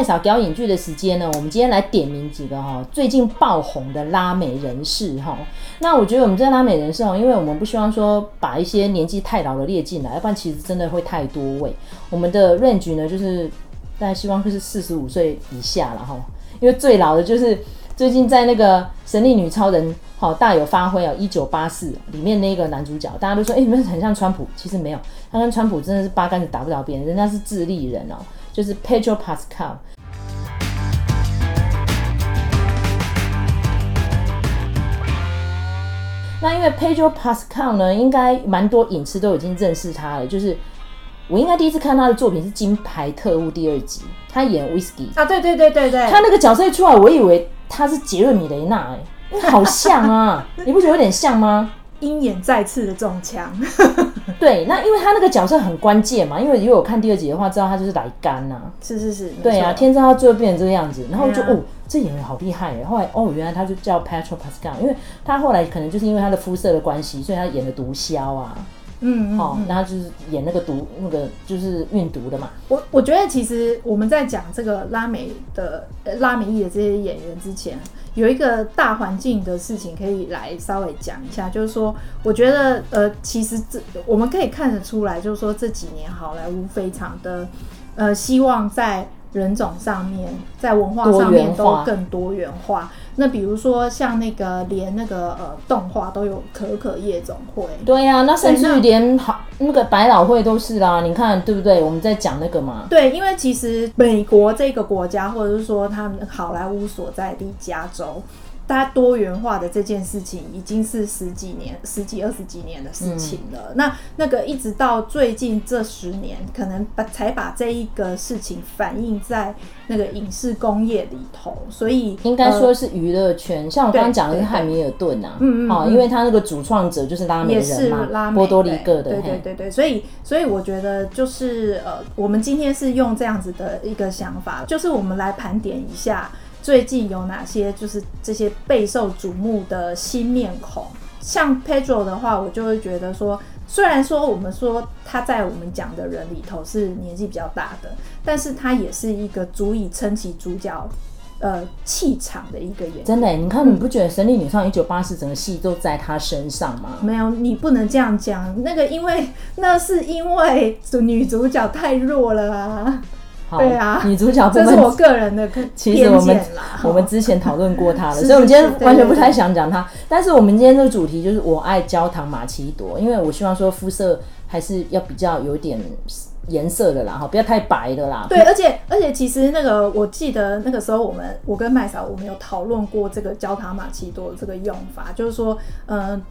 麦嫂表演剧的时间呢，我们今天来点名几个哈最近爆红的拉美人士哈。那我觉得我们这拉美人士哦，因为我们不希望说把一些年纪太老的列进来，要不然其实真的会太多位。我们的 range 呢，就是大家希望就是四十五岁以下了哈，因为最老的就是最近在那个《神力女超人》好大有发挥啊，一九八四里面那个男主角，大家都说哎，你们很像川普，其实没有，他跟川普真的是八竿子打不着边，人家是智利人哦。就是 Pedro Pascal。那因为 Pedro Pascal 呢，应该蛮多影视都已经认识他了。就是我应该第一次看他的作品是《金牌特务》第二集，他演 Whisky 啊，对对对对对，他那个角色一出来，我以为他是杰瑞米雷纳，哎，好像啊，你不觉得有点像吗？鹰眼再次的中枪，对，那因为他那个角色很关键嘛，因为如果我看第二集的话，知道他就是来干呐，是是是，对啊，天知道他最后变成这个样子，然后就、啊、哦，这演员好厉害耶，后来哦，原来他就叫 patro Pascal，因为他后来可能就是因为他的肤色的关系，所以他演的毒枭啊。嗯，好、嗯，那、哦、他就是演那个毒，那个就是运毒的嘛。我我觉得其实我们在讲这个拉美的拉美裔的这些演员之前，有一个大环境的事情可以来稍微讲一下，就是说，我觉得呃，其实这我们可以看得出来，就是说这几年好莱坞非常的呃，希望在。人种上面，在文化上面都更多元化。那比如说像那个连那个呃动画都有可可夜总会。对呀、啊，那甚至于连好那个百老汇都是啦。你看对不对？我们在讲那个嘛。对，因为其实美国这个国家，或者是说他们好莱坞所在地加州。它多元化的这件事情已经是十几年、十几二十几年的事情了。嗯、那那个一直到最近这十年，可能把才把这一个事情反映在那个影视工业里头。所以应该说是娱乐圈、呃，像我刚刚讲的是汉密尔顿啊，嗯嗯，嗯，因为他那个主创者就是拉美人嘛，波多黎各的，对对对对。所以所以我觉得就是呃，我们今天是用这样子的一个想法，就是我们来盘点一下。最近有哪些就是这些备受瞩目的新面孔？像 Pedro 的话，我就会觉得说，虽然说我们说他在我们讲的人里头是年纪比较大的，但是他也是一个足以撑起主角呃气场的一个演员。真的，你看你不觉得《神力女超人》1984整个戏都在他身上吗？没有，你不能这样讲。那个因为那是因为女主角太弱了啊。对啊，女主角部分这是我个人的其实我们我们之前讨论过她了，所以我们今天完全不太想讲她。但是我们今天这个主题就是我爱焦糖玛奇朵，因为我希望说肤色还是要比较有点颜色的啦，哈，不要太白的啦。对，而且而且其实那个我记得那个时候我们我跟麦嫂我们有讨论过这个焦糖玛奇朵的这个用法，就是说，嗯、呃，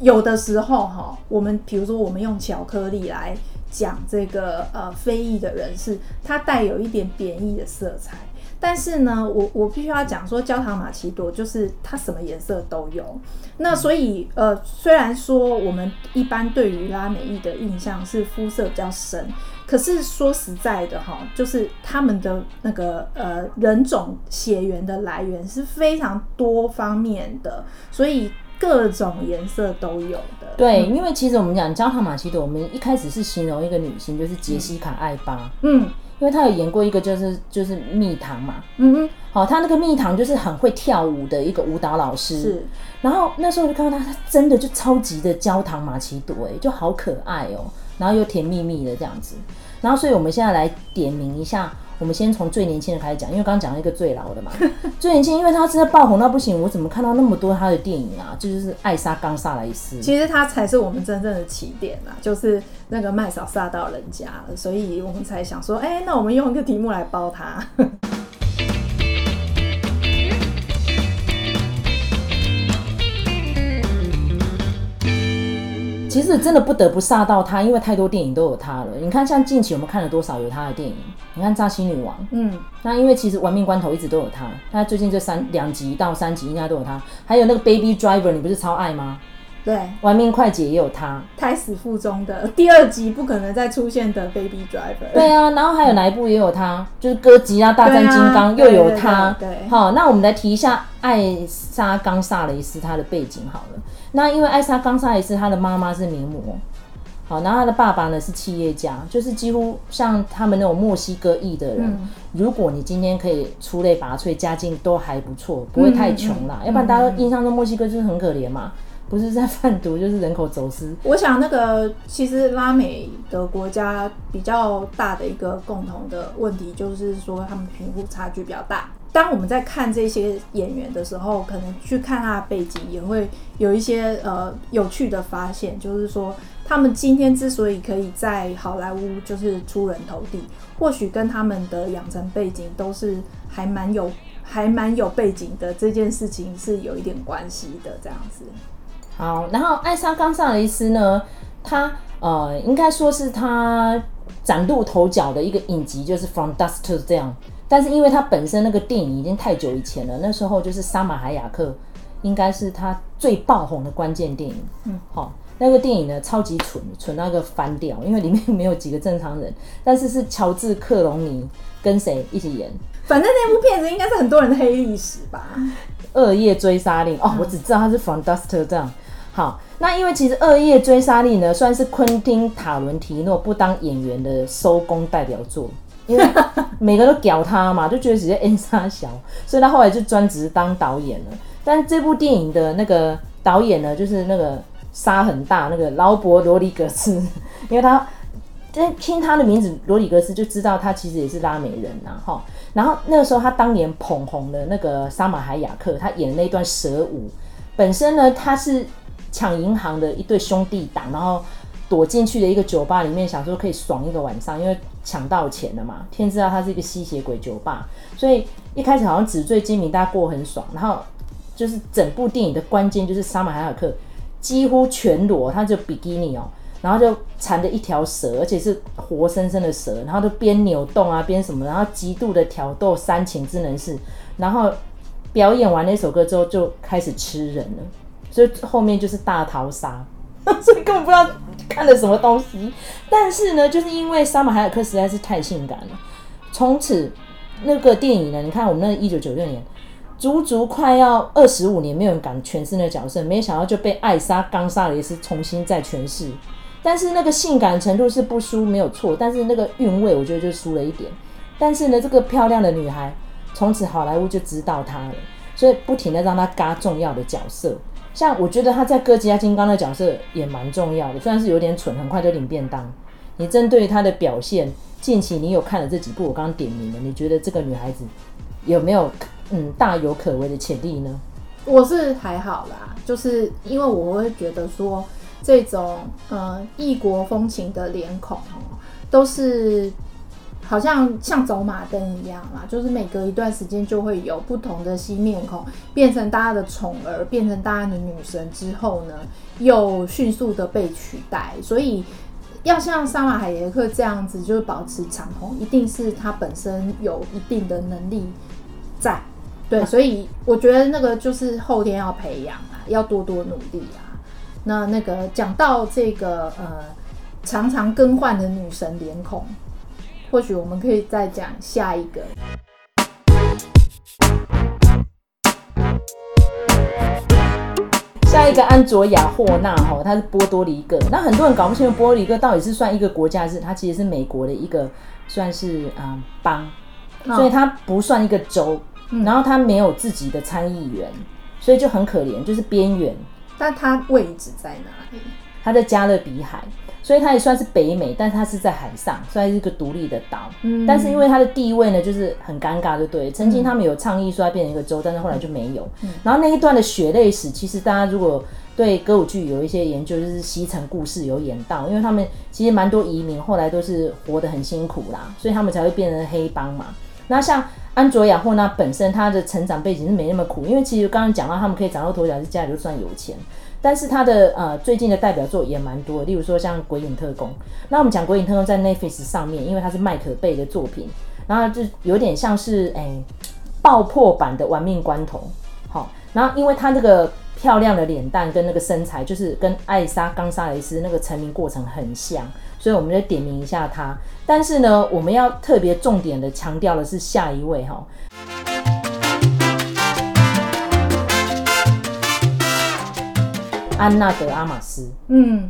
有的时候哈，我们比如说我们用巧克力来。讲这个呃非裔的人士，它带有一点贬义的色彩，但是呢，我我必须要讲说，焦糖玛奇朵就是它什么颜色都有。那所以呃，虽然说我们一般对于拉美裔的印象是肤色比较深，可是说实在的哈，就是他们的那个呃人种血缘的来源是非常多方面的，所以。各种颜色都有的，对，嗯、因为其实我们讲焦糖玛奇朵，我们一开始是形容一个女星，就是杰西卡艾巴，嗯，因为她有演过一个就是就是蜜糖嘛，嗯嗯，好，她那个蜜糖就是很会跳舞的一个舞蹈老师，是，然后那时候我就看到她，她真的就超级的焦糖玛奇朵，哎，就好可爱哦、喔，然后又甜蜜蜜的这样子，然后所以我们现在来点名一下。我们先从最年轻的开始讲，因为刚刚讲了一个最老的嘛。最年轻，因为他真的爆红到不行，我怎么看到那么多他的电影啊？就是艾莎冈萨莱斯，其实他才是我们真正的起点啊，就是那个麦嫂杀到人家了，所以我们才想说，哎、欸，那我们用一个题目来包他。其实真的不得不煞到他，因为太多电影都有他了。你看，像近期我们看了多少有他的电影？你看《诈欺女王》，嗯，那因为其实《玩命关头》一直都有她，她最近这三两集到三集应该都有她。还有那个《Baby Driver》，你不是超爱吗？对，《玩命快姐》也有她。胎死腹中的第二集不可能再出现的《Baby Driver》。对啊，然后还有哪一部也有她？就是《哥吉拉大战金刚》又有她。对，对，对，对，好，那我们来提一下艾莎冈萨雷斯她的背景好了。那因为艾莎冈萨雷斯她的妈妈是名模，好，然后他的爸爸呢是企业家，就是几乎像他们那种墨西哥裔的人，嗯、如果你今天可以出类拔萃，家境都还不错，不会太穷啦，嗯嗯、要不然大家印象中墨西哥就是很可怜嘛，不是在贩毒就是人口走私。我想那个其实拉美的国家比较大的一个共同的问题就是说他们贫富差距比较大。当我们在看这些演员的时候，可能去看他的背景，也会有一些呃有趣的发现，就是说。他们今天之所以可以在好莱坞就是出人头地，或许跟他们的养成背景都是还蛮有还蛮有背景的，这件事情是有一点关系的。这样子。好，然后艾莎冈萨雷斯呢，他呃应该说是他崭露头角的一个影集，就是《From Dusk to》这样。但是因为他本身那个电影已经太久以前了，那时候就是沙马海雅克应该是他最爆红的关键电影。嗯，好。那个电影呢，超级蠢，蠢到个翻掉，因为里面没有几个正常人，但是是乔治克隆尼跟谁一起演？反正那部片子应该是很多人的黑历史吧？恶夜追杀令哦，我只知道他是 From Dusk to Dawn。好，那因为其实恶夜追杀令呢，算是昆汀塔伦提诺不当演员的收工代表作，因为每个都屌他嘛，就觉得直接 N 杀小，所以他后来就专职当导演了。但这部电影的那个导演呢，就是那个。杀很大那个劳勃罗里格斯，因为他 听他的名字罗里格斯就知道他其实也是拉美人呐哈。然后那个时候他当年捧红的那个沙马海雅克，他演的那一段蛇舞，本身呢他是抢银行的一对兄弟党，然后躲进去的一个酒吧里面，想说可以爽一个晚上，因为抢到钱了嘛。天知道他是一个吸血鬼酒吧，所以一开始好像纸醉金迷，大家过很爽。然后就是整部电影的关键就是沙马海尔克。几乎全裸，他就比基尼哦，然后就缠着一条蛇，而且是活生生的蛇，然后就边扭动啊边什么，然后极度的挑逗煽情之能事，然后表演完那首歌之后就开始吃人了，所以后面就是大逃杀，所以根本不知道看了什么东西。但是呢，就是因为沙马海尔克实在是太性感了，从此那个电影呢，你看我们那一九九六年。足足快要二十五年，没有人敢诠释那角色，没想到就被艾莎·冈萨雷斯重新再诠释。但是那个性感程度是不输，没有错。但是那个韵味，我觉得就输了一点。但是呢，这个漂亮的女孩，从此好莱坞就知道她了，所以不停的让她嘎重要的角色。像我觉得她在哥吉拉金刚的角色也蛮重要的，虽然是有点蠢，很快就领便当。你针对她的表现，近期你有看了这几部我刚刚点名的，你觉得这个女孩子有没有？嗯，大有可为的潜力呢？我是还好啦，就是因为我会觉得说，这种呃异国风情的脸孔哦，都是好像像走马灯一样嘛，就是每隔一段时间就会有不同的新面孔变成大家的宠儿，变成大家的女神之后呢，又迅速的被取代。所以要像沙马海耶克这样子，就是保持长红，一定是他本身有一定的能力在。对，所以我觉得那个就是后天要培养啊，要多多努力啊。那那个讲到这个呃常常更换的女神脸孔，或许我们可以再讲下一个。下一个安卓雅霍纳哈，他是波多黎各。那很多人搞不清楚波多黎各到底是算一个国家，还是它其实是美国的一个算是啊邦，所以它不算一个州。然后他没有自己的参议员，所以就很可怜，就是边缘。但他位置在哪里？他在加勒比海，所以他也算是北美，但他是在海上，算是一个独立的岛。嗯，但是因为他的地位呢，就是很尴尬，就对。曾经他们有倡议说要变成一个州，但是后来就没有。嗯，然后那一段的血泪史，其实大家如果对歌舞剧有一些研究，就是西城故事有演到，因为他们其实蛮多移民后来都是活得很辛苦啦，所以他们才会变成黑帮嘛。那像。安卓雅霍那本身他的成长背景是没那么苦，因为其实刚刚讲到他们可以崭露头角，是家里就算有钱。但是他的呃最近的代表作也蛮多，例如说像《鬼影特工》。那我们讲《鬼影特工》在 Netflix 上面，因为它是麦克贝的作品，然后就有点像是哎、爆破版的《玩命关头》。好，然后因为他那个漂亮的脸蛋跟那个身材，就是跟艾莎冈萨雷斯那个成名过程很像。所以我们就点名一下他，但是呢，我们要特别重点的强调的是下一位哈，安娜德阿玛斯。嗯，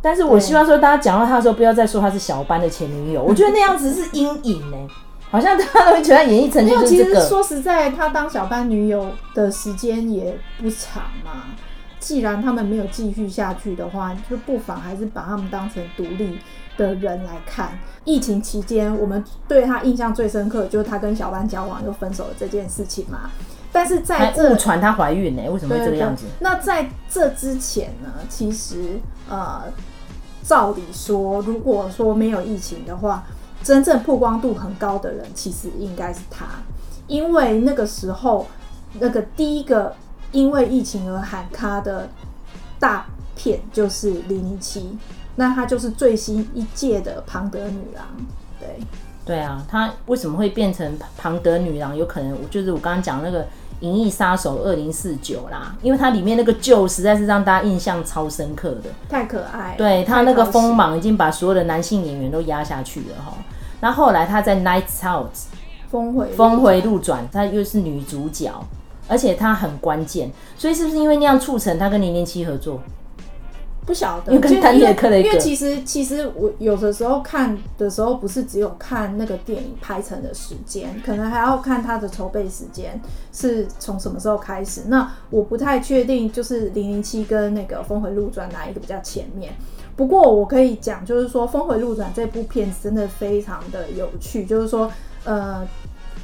但是我希望说，大家讲到他的时候，不要再说他是小班的前女友。我觉得那样子是阴影呢，好像大家都会觉得演艺成绩就。其实说实在，他当小班女友的时间也不长嘛。既然他们没有继续下去的话，就不妨还是把他们当成独立的人来看。疫情期间，我们对他印象最深刻就是他跟小班交往又分手了这件事情嘛。但是在这误传她怀孕呢？为什么会这个样子？那在这之前呢？其实呃，照理说，如果说没有疫情的话，真正曝光度很高的人，其实应该是他，因为那个时候那个第一个因为疫情而喊卡的大片就是《零零七》，那她就是最新一届的庞德女郎，对。对啊，她为什么会变成庞德女郎？有可能就是我刚刚讲那个《银翼杀手二零四九》啦，因为它里面那个 Joe 实在是让大家印象超深刻的，太可爱。对，她那个锋芒已经把所有的男性演员都压下去了哈。那后来她在《Nights Out》峰回峰回路转，她又是女主角，而且它很关键，所以是不是因为那样促成他跟零零七合作？不晓得，因为丹尼尔·克雷格，因为其实其实我有的时候看的时候，不是只有看那个电影拍成的时间，可能还要看它的筹备时间是从什么时候开始。那我不太确定，就是《零零七》跟那个《峰回路转》哪一个比较前面。不过我可以讲，就是说《峰回路转》这部片子真的非常的有趣，就是说，呃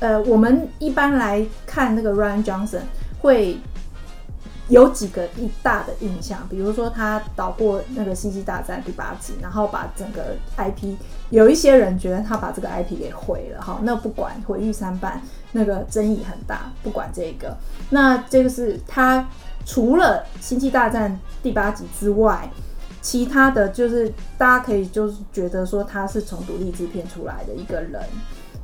呃，我们一般来看那个 Ryan Johnson 会。有几个一大的印象，比如说他导过那个《星际大战》第八集，然后把整个 IP，有一些人觉得他把这个 IP 给毁了，哈，那不管毁誉参半，那个争议很大，不管这个，那这个是他除了《星际大战》第八集之外，其他的就是大家可以就是觉得说他是从独立制片出来的一个人，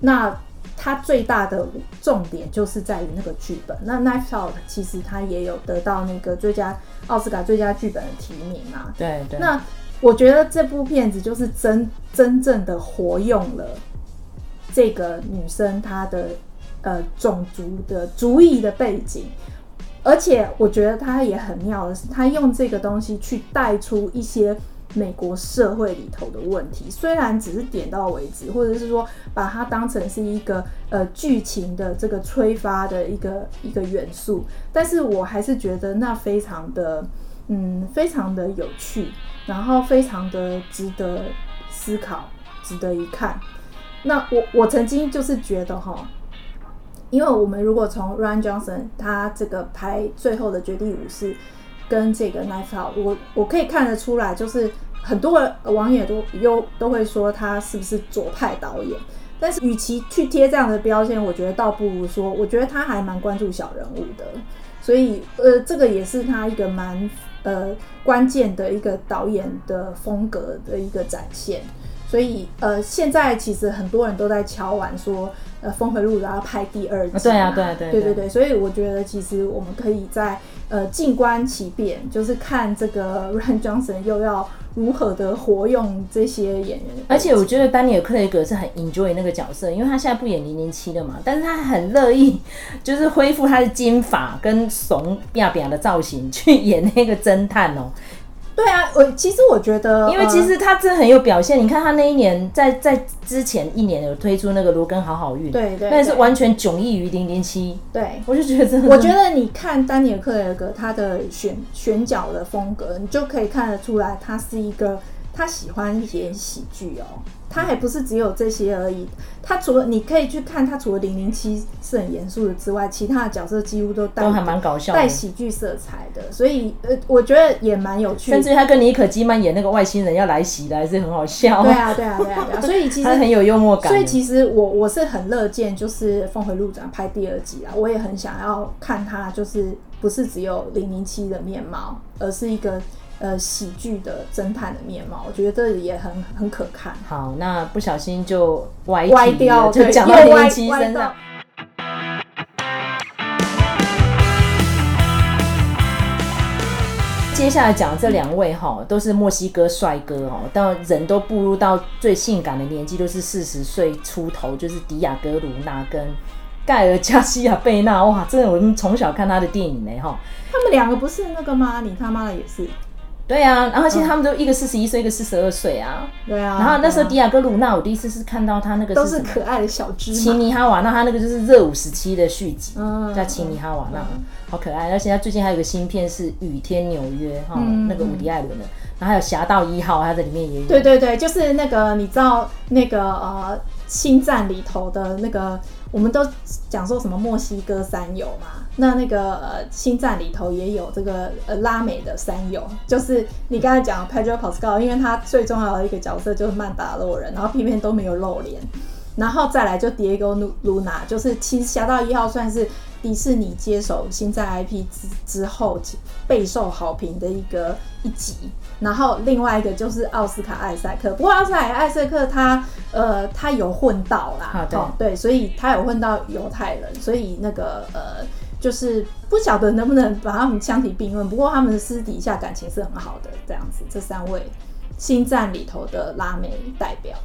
那。它最大的重点就是在于那个剧本。那《Knives Out》其实它也有得到那个最佳奥斯卡最佳剧本的提名啊？对对。那我觉得这部片子就是真真正的活用了这个女生她的呃种族的族裔的背景，而且我觉得她也很妙的是，她用这个东西去带出一些。美国社会里头的问题，虽然只是点到为止，或者是说把它当成是一个呃剧情的这个催发的一个一个元素，但是我还是觉得那非常的嗯非常的有趣，然后非常的值得思考，值得一看。那我我曾经就是觉得哈，因为我们如果从 Rian Johnson 他这个拍最后的绝地武士。跟这个 Knife Out，我我可以看得出来，就是很多网友都又都会说他是不是左派导演，但是与其去贴这样的标签，我觉得倒不如说，我觉得他还蛮关注小人物的，所以呃，这个也是他一个蛮呃关键的一个导演的风格的一个展现。所以呃，现在其实很多人都在敲碗说，呃，《峰回路转》要拍第二季。对啊，对对对对对。所以我觉得，其实我们可以在呃静观其变，就是看这个 Rian Johnson 又要如何的活用这些演员。而且我觉得丹尼尔·克雷格是很 enjoy 那个角色，因为他现在不演零零七了嘛，但是他很乐意就是恢复他的金发跟怂扁扁的造型去演那个侦探哦。对啊，我其实我觉得，因为其实他真的很有表现。呃、你看他那一年，在在之前一年有推出那个《罗根好好运》，对对，那是完全迥异于零零七。对，我就觉得真的，我觉得你看丹尼尔·克雷格他的选选角的风格，你就可以看得出来，他是一个他喜欢演喜剧哦。他还不是只有这些而已，他除了你可以去看他除了零零七是很严肃的之外，其他的角色几乎都带都还蛮搞笑，带喜剧色彩的，所以呃，我觉得也蛮有趣的。甚至他跟妮可基曼演那个外星人要来袭的，还是很好笑。对啊，对啊，对啊，对啊。所以其实他很有幽默感。所以其实我我是很乐见，就是《峰回路转》拍第二集啊，我也很想要看他，就是不是只有零零七的面貌，而是一个。呃，喜剧的侦探的面貌，我觉得这也很很可看。好，那不小心就歪歪掉，就讲到零零七身上。接下来讲这两位哈，都是墨西哥帅哥哦，但人都步入到最性感的年纪，都是四十岁出头，就是迪亚哥卢纳跟盖尔加西亚贝纳。哇，真的，我们从小看他的电影呢哈。他们两个不是那个吗？你他妈的也是。对啊，然后其实他们都一个四十一岁，一个四十二岁啊。对啊。然后那时候迪亚哥鲁纳，我第一次是看到他那个都是可爱的小芝麻。奇尼哈瓦那，他那个就是热舞时期的续集，嗯叫奇尼哈瓦那，好可爱。而且他最近还有个新片是《雨天纽约》哈，那个伍迪·艾伦的。然后还有《侠盗一号》，他在里面也有。对对对，就是那个你知道那个呃。星战里头的那个，我们都讲说什么墨西哥三友嘛？那那个呃，星战里头也有这个呃拉美的三友，就是你刚才讲 Pedro Pascal，因为他最重要的一个角色就是曼达洛人，然后偏偏都没有露脸，然后再来就 Diego Luna，就是其实侠盗一号算是迪士尼接手星战 IP 之之后备受好评的一个一集。然后另外一个就是奥斯卡艾塞克，不过奥斯卡艾塞克他呃他有混到啦，啊、对、哦、对，所以他有混到犹太人，所以那个呃就是不晓得能不能把他们相提并论。不过他们私底下感情是很好的，这样子。这三位星战里头的拉美代表。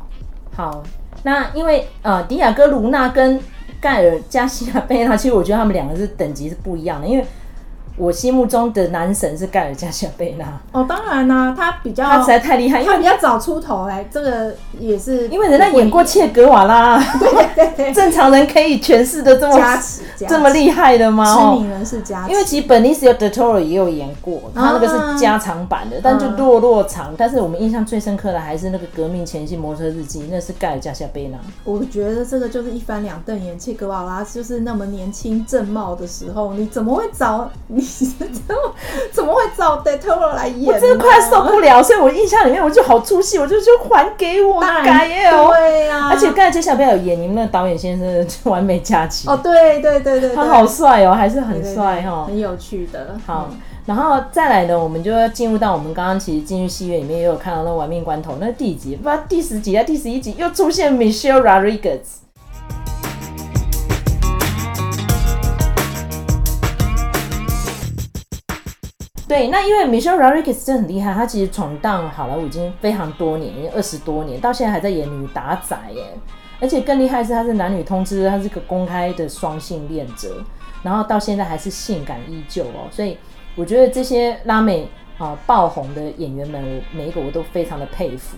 好，那因为呃迪亚哥卢娜跟盖尔加西亚贝纳，其实我觉得他们两个是等级是不一样的，因为。我心目中的男神是盖尔加西亚贝纳哦，当然啦、啊，他比较他实在太厉害，因为他比较早出头哎、欸，这个也是因为人家演过切格瓦拉，对对对，正常人可以诠释的这么这么厉害的吗？知名人是加，因为其实 Toro 也有演过，他那个是加长版的，啊、但就落落长。嗯、但是我们印象最深刻的还是那个革命前夕摩托车日记，那是盖尔加西亚贝纳。我觉得这个就是一翻两瞪眼，切格瓦拉就是那么年轻正茂的时候，你怎么会找你？怎 么怎么会找 Del Toro 来演？我真的快受不了，所以我印象里面我就好出戏，我就说还给我改耶哦。对呀，而且刚才接下来有演你们那个导演先生的《完美假期》哦，对对对对，他好帅哦，还是很帅哈，很有趣的。好，然后再来呢，我们就要进入到我们刚刚其实进入戏院里面也有看到那《玩命关头》那第几集？不知道第十集还是第十一集又出现 Michelle Rodriguez。对，那因为 Michelle Rodriguez 真的很厉害，她其实闯荡好莱坞已经非常多年，已经二十多年，到现在还在演女打仔耶。而且更厉害的是，她是男女通吃，她是个公开的双性恋者，然后到现在还是性感依旧哦。所以我觉得这些拉美啊爆红的演员们，我每一个我都非常的佩服。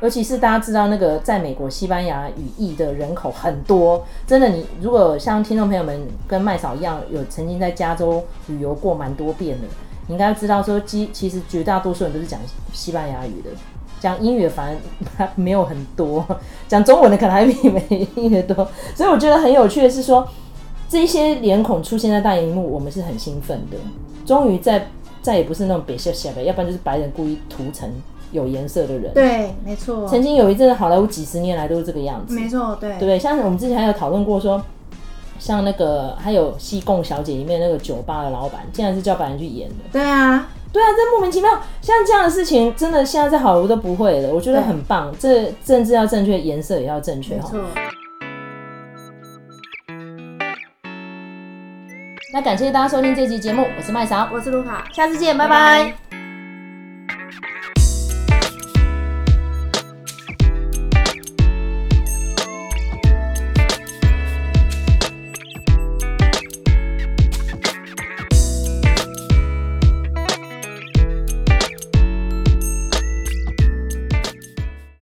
尤其是大家知道那个在美国西班牙语裔的人口很多，真的，你如果像听众朋友们跟麦嫂一样，有曾经在加州旅游过蛮多遍的。你应该知道，说其其实绝大多数人都是讲西班牙语的，讲英语的反而没有很多，讲中文的可能还比没英语多。所以我觉得很有趣的是说，这些脸孔出现在大荧幕，我们是很兴奋的。终于再再也不是那种白瞎瞎的，要不然就是白人故意涂成有颜色的人。对，没错。曾经有一阵好莱坞几十年来都是这个样子。没错，对。对，像我们之前还有讨论过说。像那个还有《西贡小姐》里面那个酒吧的老板，竟然是叫白人去演的。对啊，对啊，这莫名其妙。像这样的事情，真的现在在好莱坞都不会了，我觉得很棒。对这政治要正确，颜色也要正确哈。那感谢大家收听这期节目，我是麦嫂，我是卢卡，下次见，拜拜。拜拜。